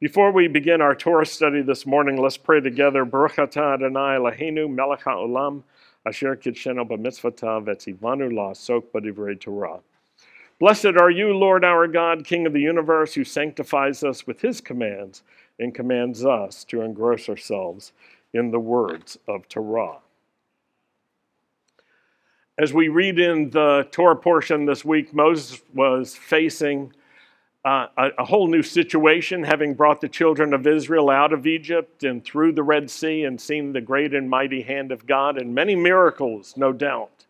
Before we begin our Torah study this morning, let's pray together. Baruch atah Adonai Eloheinu melech haolam asher kitshenu b'mitzvotav etzivanu la'asok b'divrei Torah. Blessed are you, Lord our God, King of the universe, who sanctifies us with his commands and commands us to engross ourselves in the words of Torah. As we read in the Torah portion this week, Moses was facing uh, a, a, whole new situation, having brought the children of Israel out of Egypt and through the Red Sea and seen the great and mighty hand of God and many miracles, no doubt.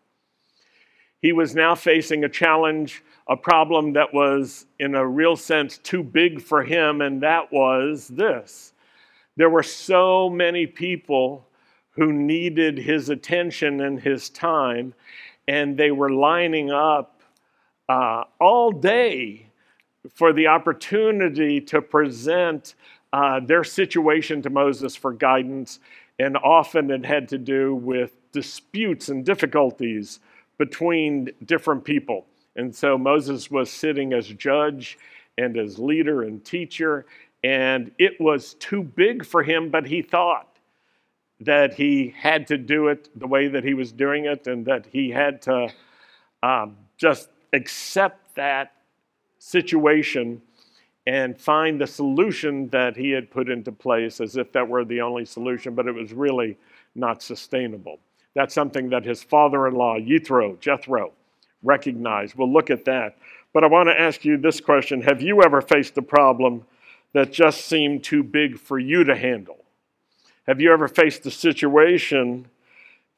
He was now facing a challenge, a problem that was, in a real sense, too big for him, and that was this. There were so many people who needed his attention and his time, and they were lining up uh, all day for the opportunity to present uh, their situation to Moses for guidance, and often it had to do with disputes and difficulties between different people. And so Moses was sitting as judge and as leader and teacher, and it was too big for him, but he thought that he had to do it the way that he was doing it and that he had to um, just accept that situation and find the solution that he had put into place as if that were the only solution, but it was really not sustainable. That's something that his father in law, Yithro, Jethro, recognized. We'll look at that. But I want to ask you this question Have you ever faced a problem that just seemed too big for you to handle? Have you ever faced a situation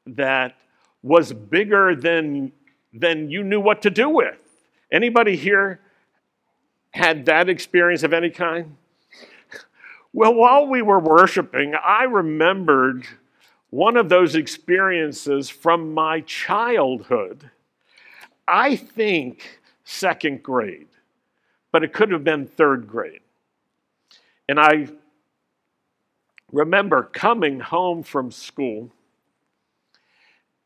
that was bigger than, than you knew what to do with? Anybody here had that experience of any kind? Well, while we were worshiping, I remembered one of those experiences from my childhood. I think second grade, but it could have been third grade. And I remember coming home from school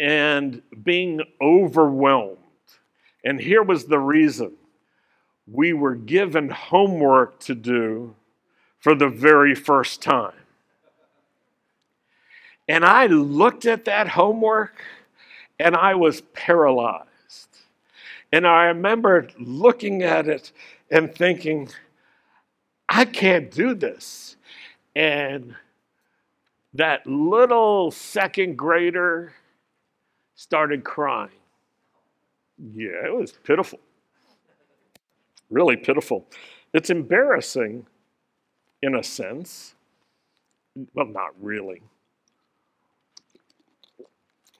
and being overwhelmed. And here was the reason we were given homework to do for the very first time. And I looked at that homework and I was paralyzed. And I remember looking at it and thinking, I can't do this. And that little second grader started crying. Yeah, it was pitiful really pitiful. It's embarrassing in a sense. Well, not really.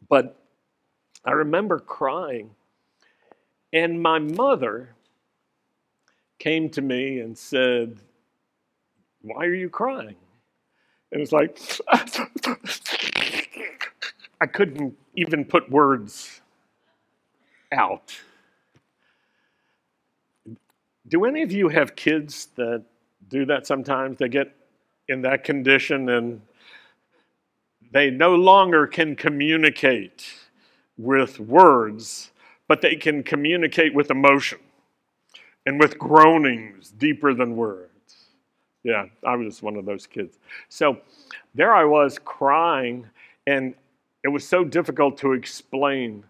But I remember crying, and my mother came to me and said, Why are you crying? And it's like, I couldn't even put words out. Do any of you have kids that do that sometimes? They get in that condition and they no longer can communicate with words, but they can communicate with emotion and with groanings deeper than words. Yeah, I was one of those kids. So there I was crying, and it was so difficult to explain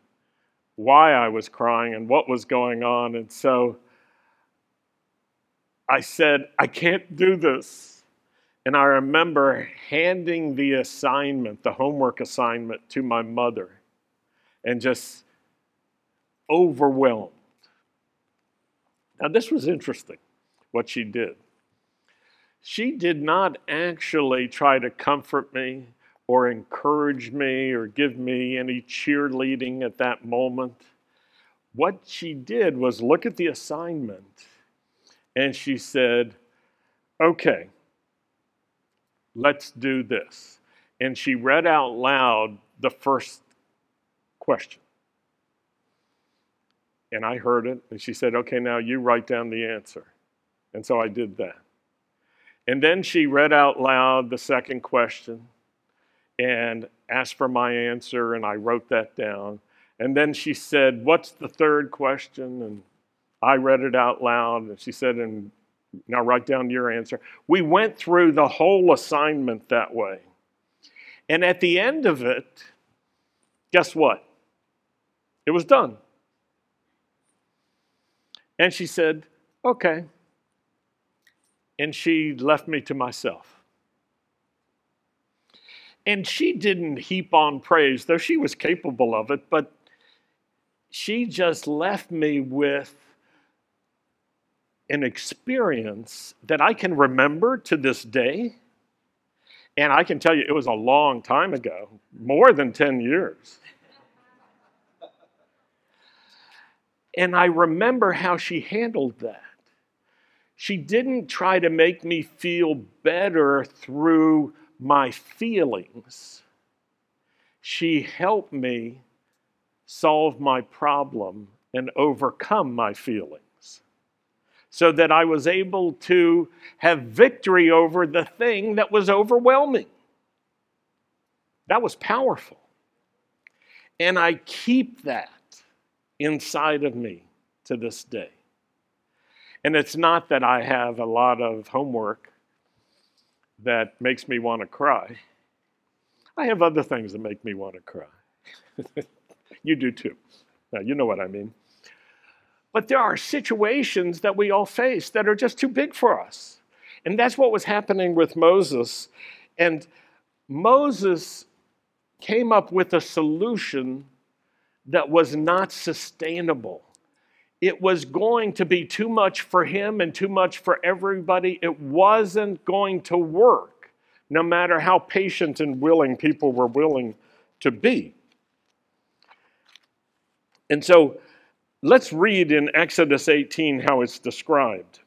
why I was crying and what was going on. And so I said, I can't do this. And I remember handing the assignment, the homework assignment, to my mother and just overwhelmed. Now, this was interesting what she did. She did not actually try to comfort me or encourage me or give me any cheerleading at that moment. What she did was look at the assignment and she said, Okay, let's do this. And she read out loud the first question. And I heard it, and she said, Okay, now you write down the answer. And so I did that. And then she read out loud the second question and asked for my answer, and I wrote that down. And then she said, What's the third question? And I read it out loud, and she said, and Now write down your answer. We went through the whole assignment that way. And at the end of it, guess what? It was done. And she said, Okay. And she left me to myself. And she didn't heap on praise, though she was capable of it, but she just left me with an experience that I can remember to this day. And I can tell you, it was a long time ago, more than 10 years. And I remember how she handled that. She didn't try to make me feel better through my feelings. She helped me solve my problem and overcome my feelings so that I was able to have victory over the thing that was overwhelming. That was powerful. And I keep that inside of me to this day. And it's not that I have a lot of homework that makes me want to cry. I have other things that make me want to cry. you do too. Now, you know what I mean. But there are situations that we all face that are just too big for us. And that's what was happening with Moses. And Moses came up with a solution that was not sustainable. It was going to be too much for him and too much for everybody. It wasn't going to work, no matter how patient and willing people were willing to be. And so Let's read in Exodus 18 how it's described.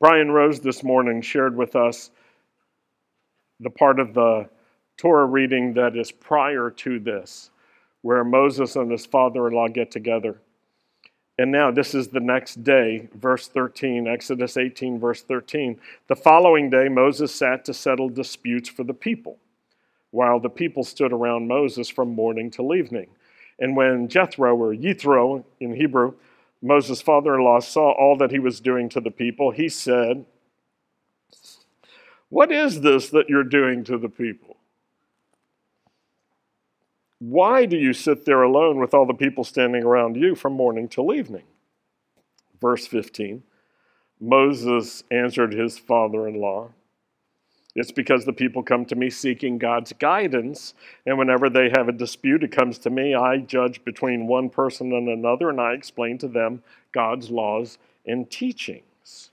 Brian Rose this morning shared with us the part of the Torah reading that is prior to this, where Moses and his father in law get together. And now, this is the next day, verse 13, Exodus 18, verse 13. The following day, Moses sat to settle disputes for the people, while the people stood around Moses from morning till evening. And when Jethro, or Yithro in Hebrew, Moses' father in law, saw all that he was doing to the people, he said, What is this that you're doing to the people? Why do you sit there alone with all the people standing around you from morning till evening? Verse 15 Moses answered his father in law, it's because the people come to me seeking God's guidance. And whenever they have a dispute, it comes to me. I judge between one person and another, and I explain to them God's laws and teachings.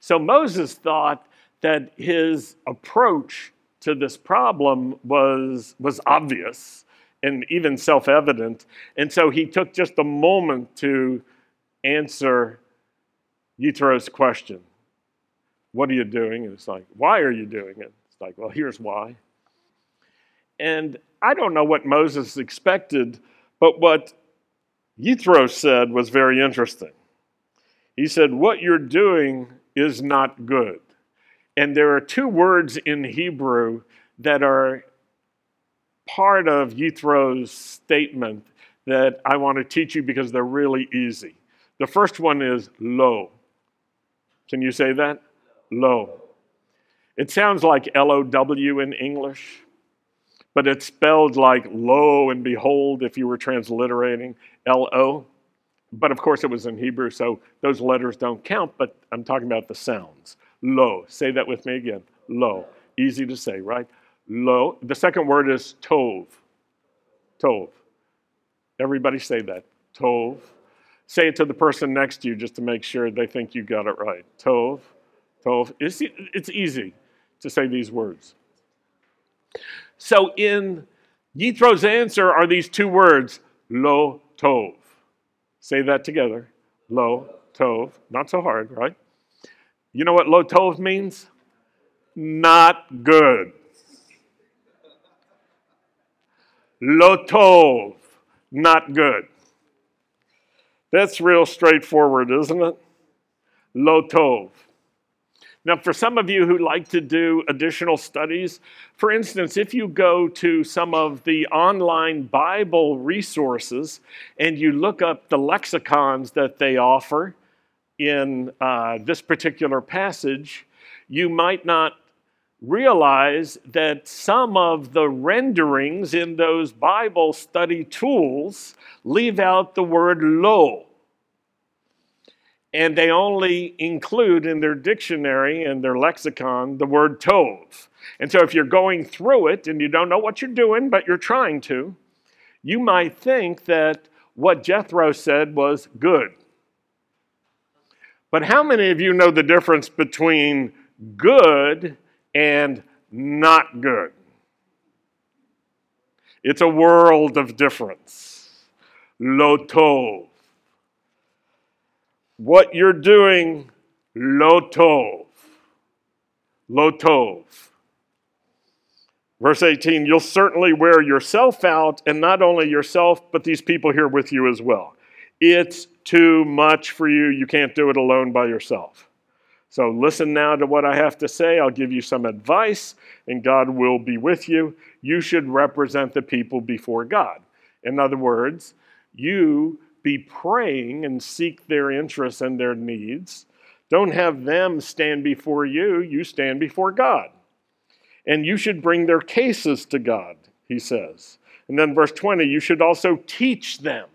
So Moses thought that his approach to this problem was, was obvious and even self evident. And so he took just a moment to answer Yithro's question. What are you doing? And it's like, Why are you doing it? It's like, Well, here's why. And I don't know what Moses expected, but what Yithro said was very interesting. He said, What you're doing is not good. And there are two words in Hebrew that are part of Yithro's statement that I want to teach you because they're really easy. The first one is lo. Can you say that? Lo. It sounds like L O W in English, but it's spelled like lo and behold if you were transliterating L O. But of course, it was in Hebrew, so those letters don't count, but I'm talking about the sounds. Lo. Say that with me again. Lo. Easy to say, right? Lo. The second word is tov. Tov. Everybody say that. Tov. Say it to the person next to you just to make sure they think you got it right. Tov. Tov. It's, it's easy to say these words. So in Yithro's answer are these two words, lo tov. Say that together. Lo tov. Not so hard, right? You know what lo tov means? Not good. Lo tov. Not good. That's real straightforward, isn't it? Lo tov. Now, for some of you who like to do additional studies, for instance, if you go to some of the online Bible resources and you look up the lexicons that they offer, in uh, this particular passage, you might not realize that some of the renderings in those Bible study tools leave out the word lo. And they only include in their dictionary and their lexicon the word tov. And so if you're going through it and you don't know what you're doing, but you're trying to, you might think that what Jethro said was good. But how many of you know the difference between good and not good? It's a world of difference. Lotov. What you're doing, lotov. Lotov. Verse 18, you'll certainly wear yourself out, and not only yourself, but these people here with you as well. It's too much for you. You can't do it alone by yourself. So listen now to what I have to say. I'll give you some advice, and God will be with you. You should represent the people before God. In other words, you be praying and seek their interests and their needs. Don't have them stand before you, you stand before God. And you should bring their cases to God, he says. And then verse 20, you should also teach them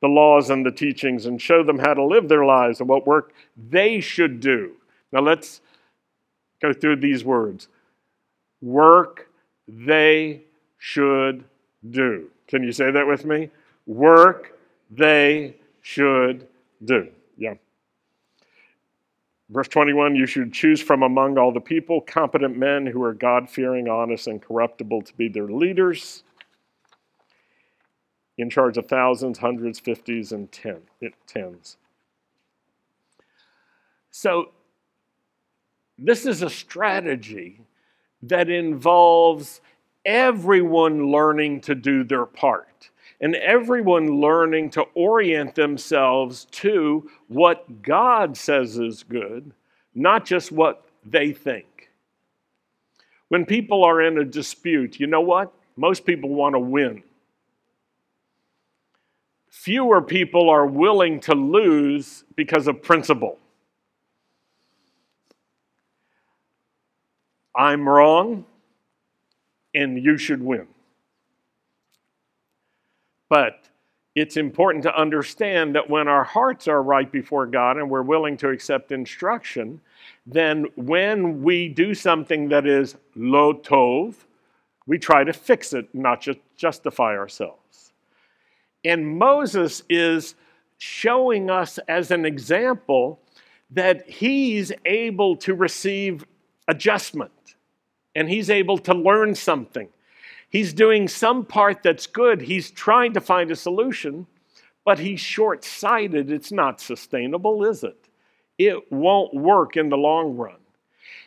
the laws and the teachings and show them how to live their lives and what work they should do. Now let's go through these words work they should do. Can you say that with me? Work they should do. Yeah. Verse 21 You should choose from among all the people competent men who are God fearing, honest, and corruptible to be their leaders in charge of thousands, hundreds, fifties, and ten, tens. So, this is a strategy that involves everyone learning to do their part and everyone learning to orient themselves to what God says is good, not just what they think. When people are in a dispute, you know what? Most people want to win fewer people are willing to lose because of principle. I'm wrong, and you should win. But it's important to understand that when our hearts are right before God and we're willing to accept instruction, then when we do something that is lo tov, we try to fix it, not just justify ourselves. And Moses is showing us as an example that he's able to receive adjustment and he's able to learn something. He's doing some part that's good. He's trying to find a solution, but he's short sighted. It's not sustainable, is it? It won't work in the long run.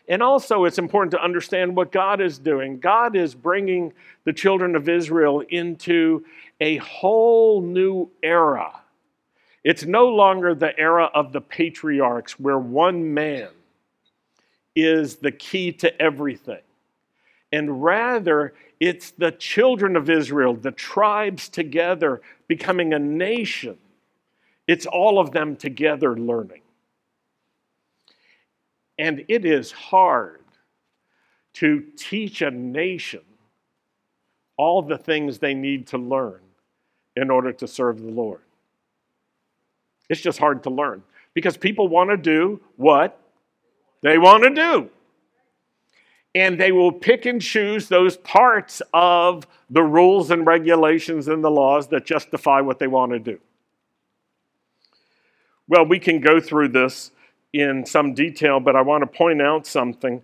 And also, it's important to understand what God is doing. God is bringing the children of Israel into a whole new era. It's no longer the era of the patriarchs where one man is the key to everything. And rather, it's the children of Israel, the tribes together, becoming a nation. It's all of them together learning. And it is hard to teach a nation all the things they need to learn in order to serve the Lord. It's just hard to learn because people want to do what they want to do. And they will pick and choose those parts of the rules and regulations and the laws that justify what they want to do. Well, we can go through this in some detail, but I want to point out something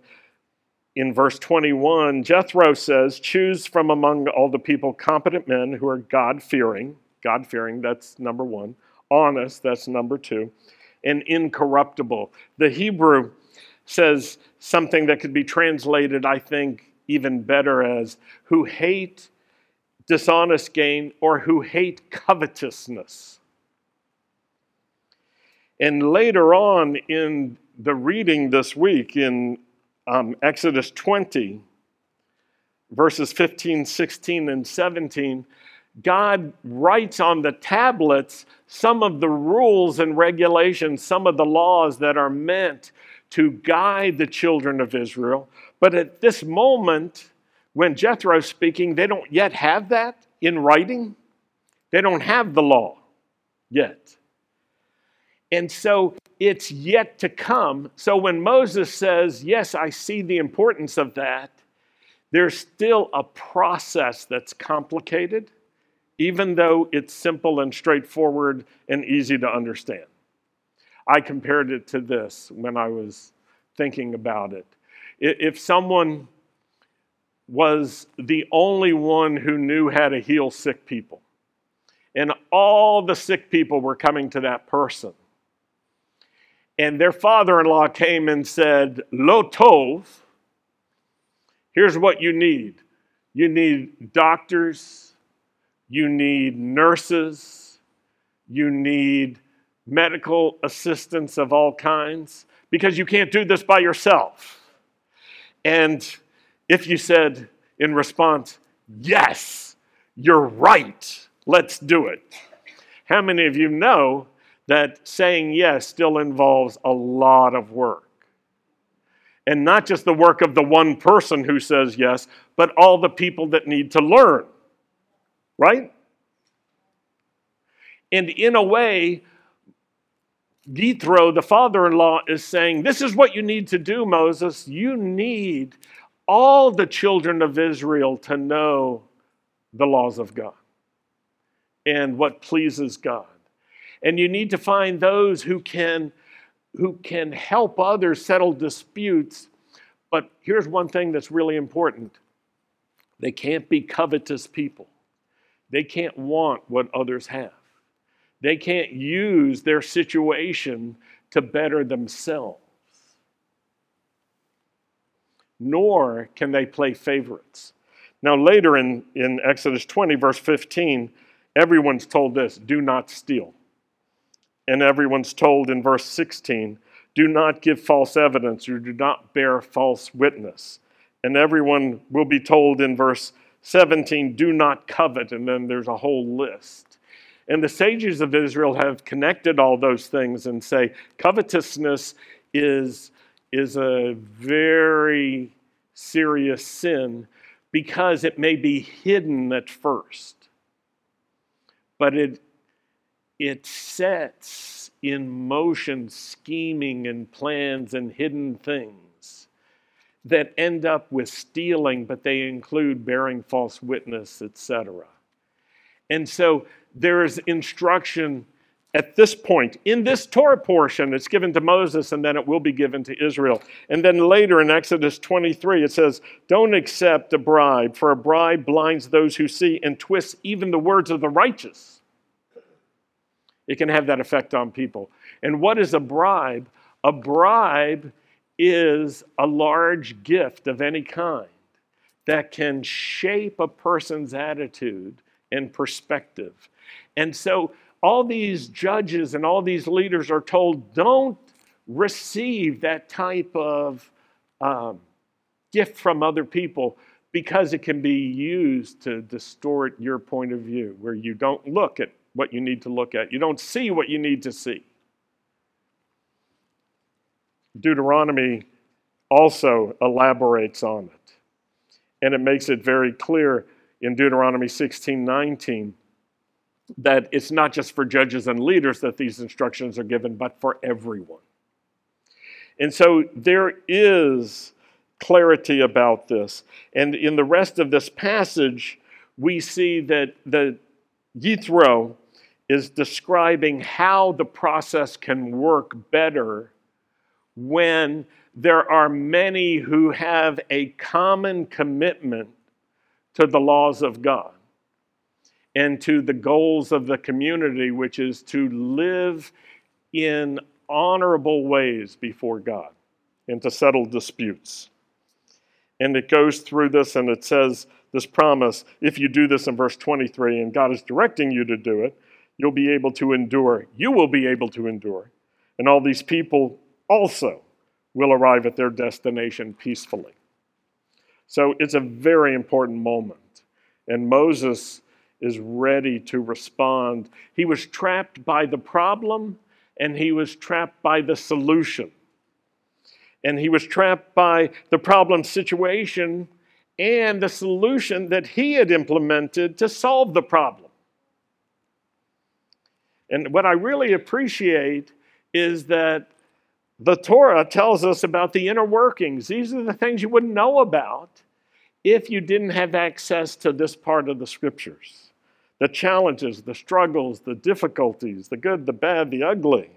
in verse 21, Jethro says, Choose from among all the people competent men who are God fearing. God fearing, that's number one. Honest, that's number two. And incorruptible. The Hebrew says something that could be translated, I think, even better as who hate dishonest gain or who hate covetousness. And later on in the reading this week in um, Exodus 20, verses 15, 16, and 17, God writes on the tablets some of the rules and regulations, some of the laws that are meant to guide the children of Israel. But at this moment, when Jethro's speaking, they don't yet have that in writing. They don't have the law yet. And so it's yet to come. So when Moses says, Yes, I see the importance of that, there's still a process that's complicated, even though it's simple and straightforward and easy to understand. I compared it to this when I was thinking about it. If someone was the only one who knew how to heal sick people, and all the sick people were coming to that person, and their father in law came and said, Lo Tov, here's what you need you need doctors, you need nurses, you need medical assistance of all kinds, because you can't do this by yourself. And if you said in response, Yes, you're right, let's do it. How many of you know that saying yes still involves a lot of work. And not just the work of the one person who says yes, but all the people that need to learn. Right? And in a way, Jethro, the father in law, is saying, This is what you need to do, Moses. You need all the children of Israel to know the laws of God and what pleases God. And you need to find those who can, who can help others settle disputes. But here's one thing that's really important they can't be covetous people, they can't want what others have, they can't use their situation to better themselves. Nor can they play favorites. Now, later in, in Exodus 20, verse 15, everyone's told this do not steal. And everyone's told in verse 16 do not give false evidence or do not bear false witness. And everyone will be told in verse 17 do not covet. And then there's a whole list. And the sages of Israel have connected all those things and say covetousness is, is a very serious sin because it may be hidden at first, but it it sets in motion scheming and plans and hidden things that end up with stealing, but they include bearing false witness, etc. And so there is instruction at this point in this Torah portion. It's given to Moses and then it will be given to Israel. And then later in Exodus 23, it says, Don't accept a bribe, for a bribe blinds those who see and twists even the words of the righteous. It can have that effect on people. And what is a bribe? A bribe is a large gift of any kind that can shape a person's attitude and perspective. And so all these judges and all these leaders are told don't receive that type of um, gift from other people because it can be used to distort your point of view, where you don't look at what you need to look at. You don't see what you need to see. Deuteronomy also elaborates on it. And it makes it very clear in Deuteronomy 16 19 that it's not just for judges and leaders that these instructions are given, but for everyone. And so there is clarity about this. And in the rest of this passage, we see that the Yithro is describing how the process can work better when there are many who have a common commitment to the laws of God and to the goals of the community, which is to live in honorable ways before God and to settle disputes. And it goes through this and it says this promise if you do this in verse 23, and God is directing you to do it, you'll be able to endure. You will be able to endure. And all these people also will arrive at their destination peacefully. So it's a very important moment. And Moses is ready to respond. He was trapped by the problem and he was trapped by the solution. And he was trapped by the problem situation and the solution that he had implemented to solve the problem. And what I really appreciate is that the Torah tells us about the inner workings. These are the things you wouldn't know about if you didn't have access to this part of the scriptures the challenges, the struggles, the difficulties, the good, the bad, the ugly.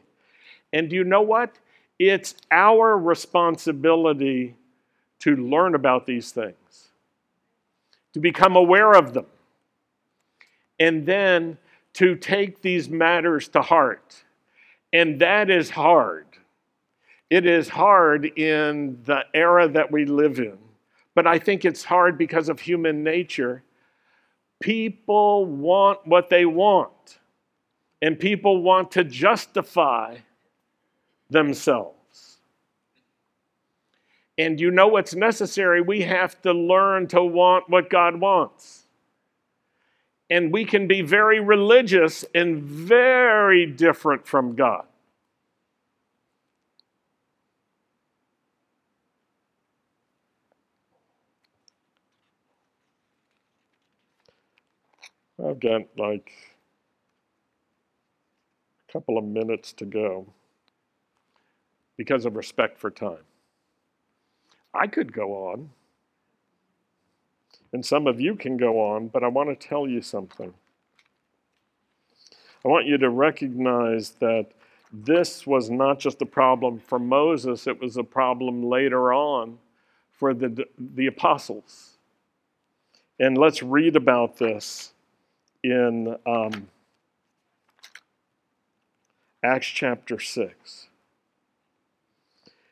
And do you know what? It's our responsibility to learn about these things, to become aware of them, and then to take these matters to heart. And that is hard. It is hard in the era that we live in, but I think it's hard because of human nature. People want what they want, and people want to justify themselves. And you know what's necessary? We have to learn to want what God wants. And we can be very religious and very different from God. I've got like a couple of minutes to go because of respect for time. I could go on, and some of you can go on, but I want to tell you something. I want you to recognize that this was not just a problem for Moses, it was a problem later on for the, the apostles. And let's read about this in um, Acts chapter 6.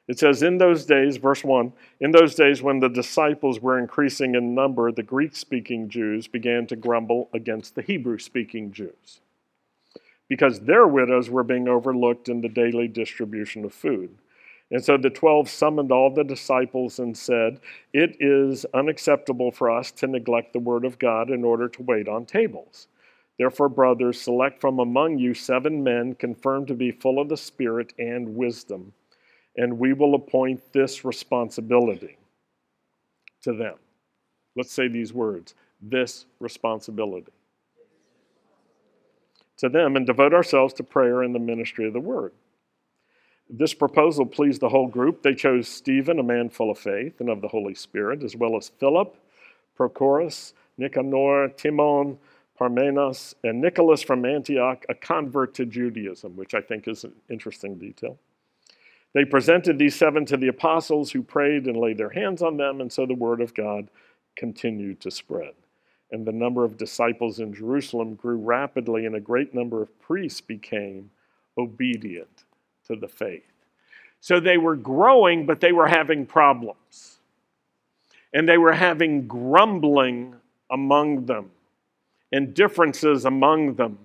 It says, In those days, verse 1, in those days when the disciples were increasing in number, the Greek speaking Jews began to grumble against the Hebrew speaking Jews because their widows were being overlooked in the daily distribution of food. And so the twelve summoned all the disciples and said, It is unacceptable for us to neglect the word of God in order to wait on tables. Therefore, brothers, select from among you seven men confirmed to be full of the Spirit and wisdom and we will appoint this responsibility to them. Let's say these words this responsibility to them and devote ourselves to prayer and the ministry of the word. This proposal pleased the whole group. They chose Stephen, a man full of faith and of the Holy Spirit, as well as Philip, Prochorus, Nicanor, Timon, Parmenas, and Nicholas from Antioch, a convert to Judaism, which I think is an interesting detail. They presented these seven to the apostles who prayed and laid their hands on them, and so the word of God continued to spread. And the number of disciples in Jerusalem grew rapidly, and a great number of priests became obedient to the faith. So they were growing, but they were having problems. And they were having grumbling among them and differences among them.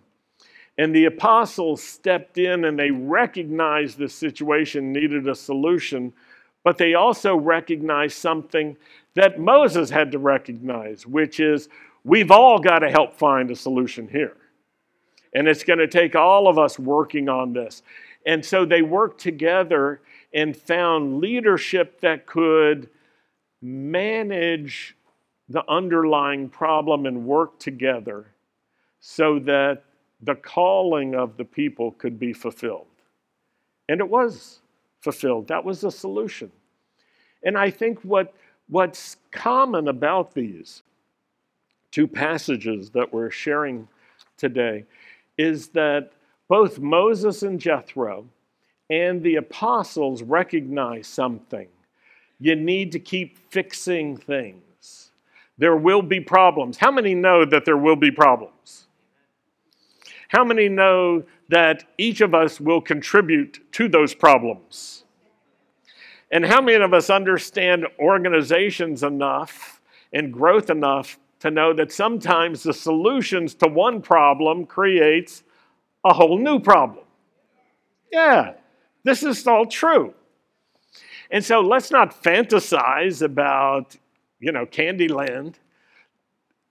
And the apostles stepped in and they recognized the situation needed a solution, but they also recognized something that Moses had to recognize, which is we've all got to help find a solution here. And it's going to take all of us working on this. And so they worked together and found leadership that could manage the underlying problem and work together so that the calling of the people could be fulfilled. And it was fulfilled. That was the solution. And I think what, what's common about these two passages that we're sharing today is that both Moses and Jethro and the apostles recognize something. You need to keep fixing things. There will be problems. How many know that there will be problems? How many know that each of us will contribute to those problems? And how many of us understand organizations enough and growth enough to know that sometimes the solutions to one problem creates a whole new problem? Yeah, this is all true. And so let's not fantasize about, you know, Candyland,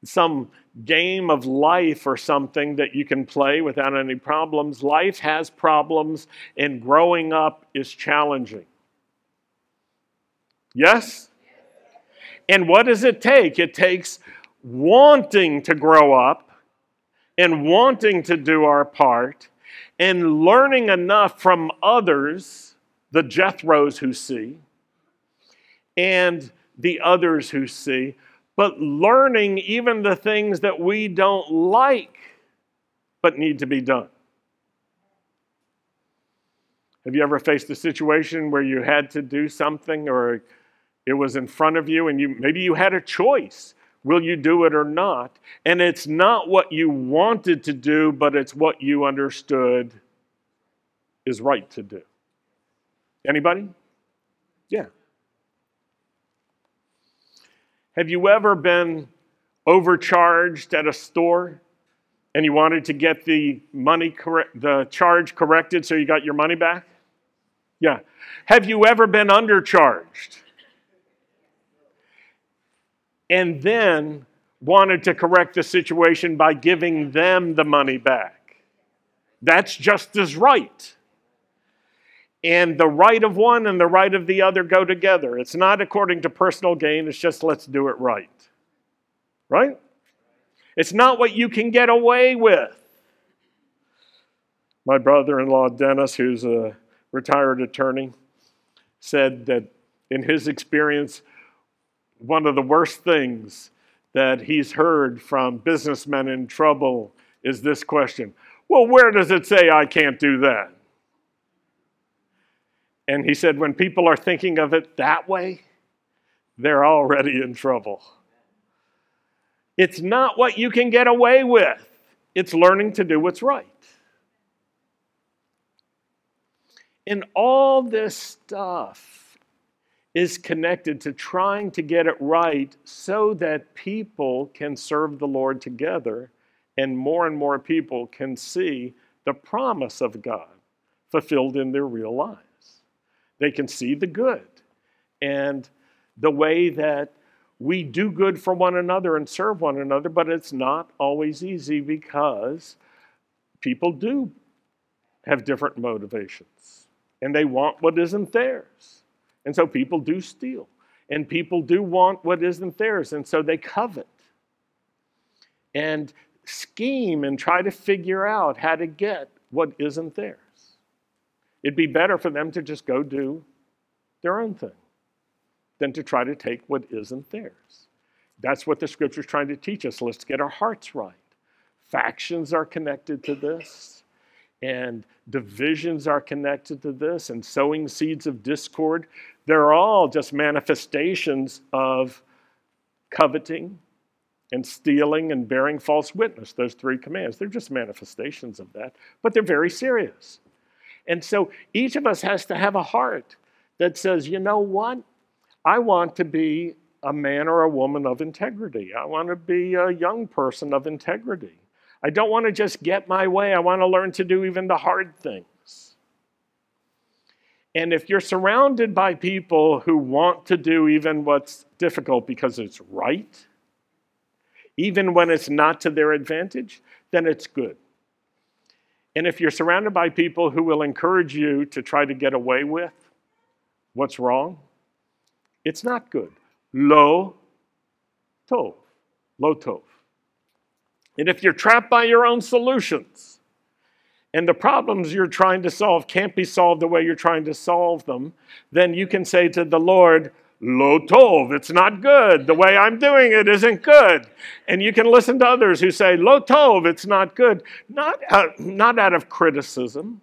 some game of life or something that you can play without any problems. Life has problems, and growing up is challenging. Yes? And what does it take? It takes wanting to grow up and wanting to do our part and learning enough from others, the Jethros who see, and the others who see, but learning even the things that we don't like but need to be done. Have you ever faced a situation where you had to do something or it was in front of you and you maybe you had a choice will you do it or not? And it's not what you wanted to do but it's what you understood is right to do. Anybody? Yeah. Have you ever been overcharged at a store and you wanted to get the money correct the charge corrected so you got your money back? Yeah. Have you ever been undercharged and then wanted to correct the situation by giving them the money back. That's just as right. And the right of one and the right of the other go together. It's not according to personal gain, it's just let's do it right. Right? It's not what you can get away with. My brother in law, Dennis, who's a retired attorney, said that in his experience, one of the worst things that he's heard from businessmen in trouble is this question Well, where does it say I can't do that? And he said, when people are thinking of it that way, they're already in trouble. It's not what you can get away with, it's learning to do what's right. In all this stuff, is connected to trying to get it right so that people can serve the Lord together and more and more people can see the promise of God fulfilled in their real lives. They can see the good and the way that we do good for one another and serve one another, but it's not always easy because people do have different motivations and they want what isn't theirs. And so people do steal, and people do want what isn't theirs, and so they covet and scheme and try to figure out how to get what isn't theirs. It'd be better for them to just go do their own thing than to try to take what isn't theirs. That's what the scripture's trying to teach us. Let's get our hearts right. Factions are connected to this, and divisions are connected to this, and sowing seeds of discord. They're all just manifestations of coveting and stealing and bearing false witness, those three commands. They're just manifestations of that, but they're very serious. And so each of us has to have a heart that says, you know what? I want to be a man or a woman of integrity. I want to be a young person of integrity. I don't want to just get my way. I want to learn to do even the hard things. And if you're surrounded by people who want to do even what's difficult because it's right, even when it's not to their advantage, then it's good. And if you're surrounded by people who will encourage you to try to get away with what's wrong, it's not good. Lo tov. Lo tov. And if you're trapped by your own solutions, and the problems you're trying to solve can't be solved the way you're trying to solve them, then you can say to the Lord, Lo tov, it's not good. The way I'm doing it isn't good. And you can listen to others who say, Lo tov, it's not good. Not not out of criticism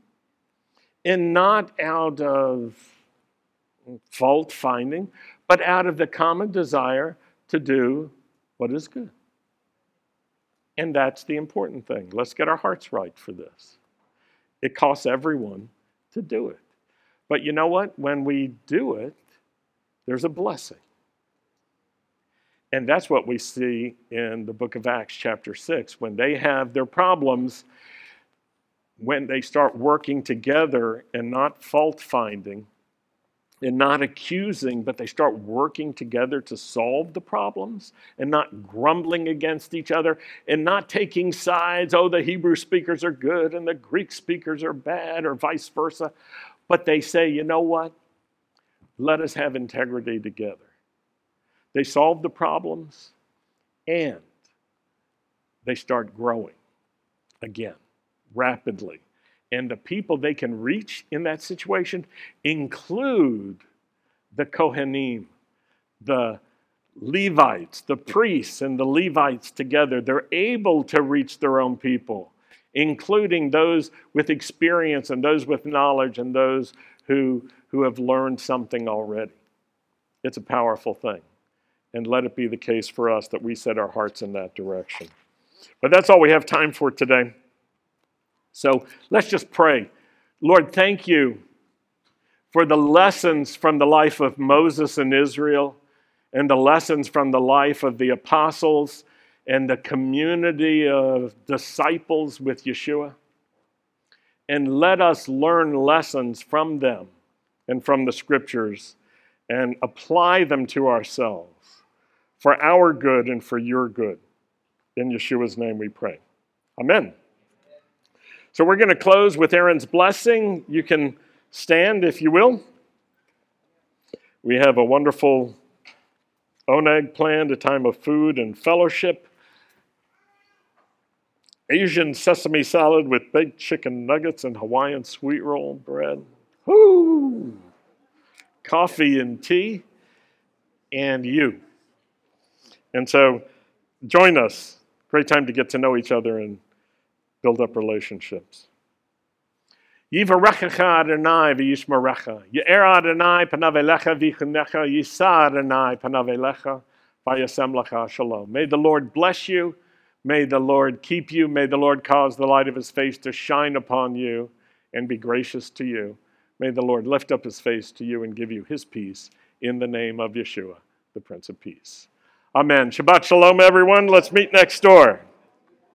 and not out of fault finding, but out of the common desire to do what is good. And that's the important thing. Let's get our hearts right for this. It costs everyone to do it. But you know what? When we do it, there's a blessing. And that's what we see in the book of Acts, chapter 6. When they have their problems, when they start working together and not fault finding, and not accusing, but they start working together to solve the problems and not grumbling against each other and not taking sides. Oh, the Hebrew speakers are good and the Greek speakers are bad, or vice versa. But they say, you know what? Let us have integrity together. They solve the problems and they start growing again rapidly. And the people they can reach in that situation include the Kohanim, the Levites, the priests and the Levites together. They're able to reach their own people, including those with experience and those with knowledge and those who, who have learned something already. It's a powerful thing. And let it be the case for us that we set our hearts in that direction. But that's all we have time for today. So let's just pray. Lord, thank you for the lessons from the life of Moses and Israel and the lessons from the life of the apostles and the community of disciples with Yeshua. And let us learn lessons from them and from the scriptures and apply them to ourselves for our good and for your good. In Yeshua's name we pray. Amen. So we're going to close with Aaron's blessing. You can stand if you will. We have a wonderful oneg planned, a time of food and fellowship. Asian sesame salad with baked chicken nuggets and Hawaiian sweet roll bread. Whoo! Coffee and tea, and you. And so join us. Great time to get to know each other and build up relationships. V'yishmarecha. Shalom. May the Lord bless you. May the Lord keep you. May the Lord cause the light of his face to shine upon you and be gracious to you. May the Lord lift up his face to you and give you his peace in the name of Yeshua, the Prince of Peace. Amen. Shabbat Shalom, everyone. Let's meet next door.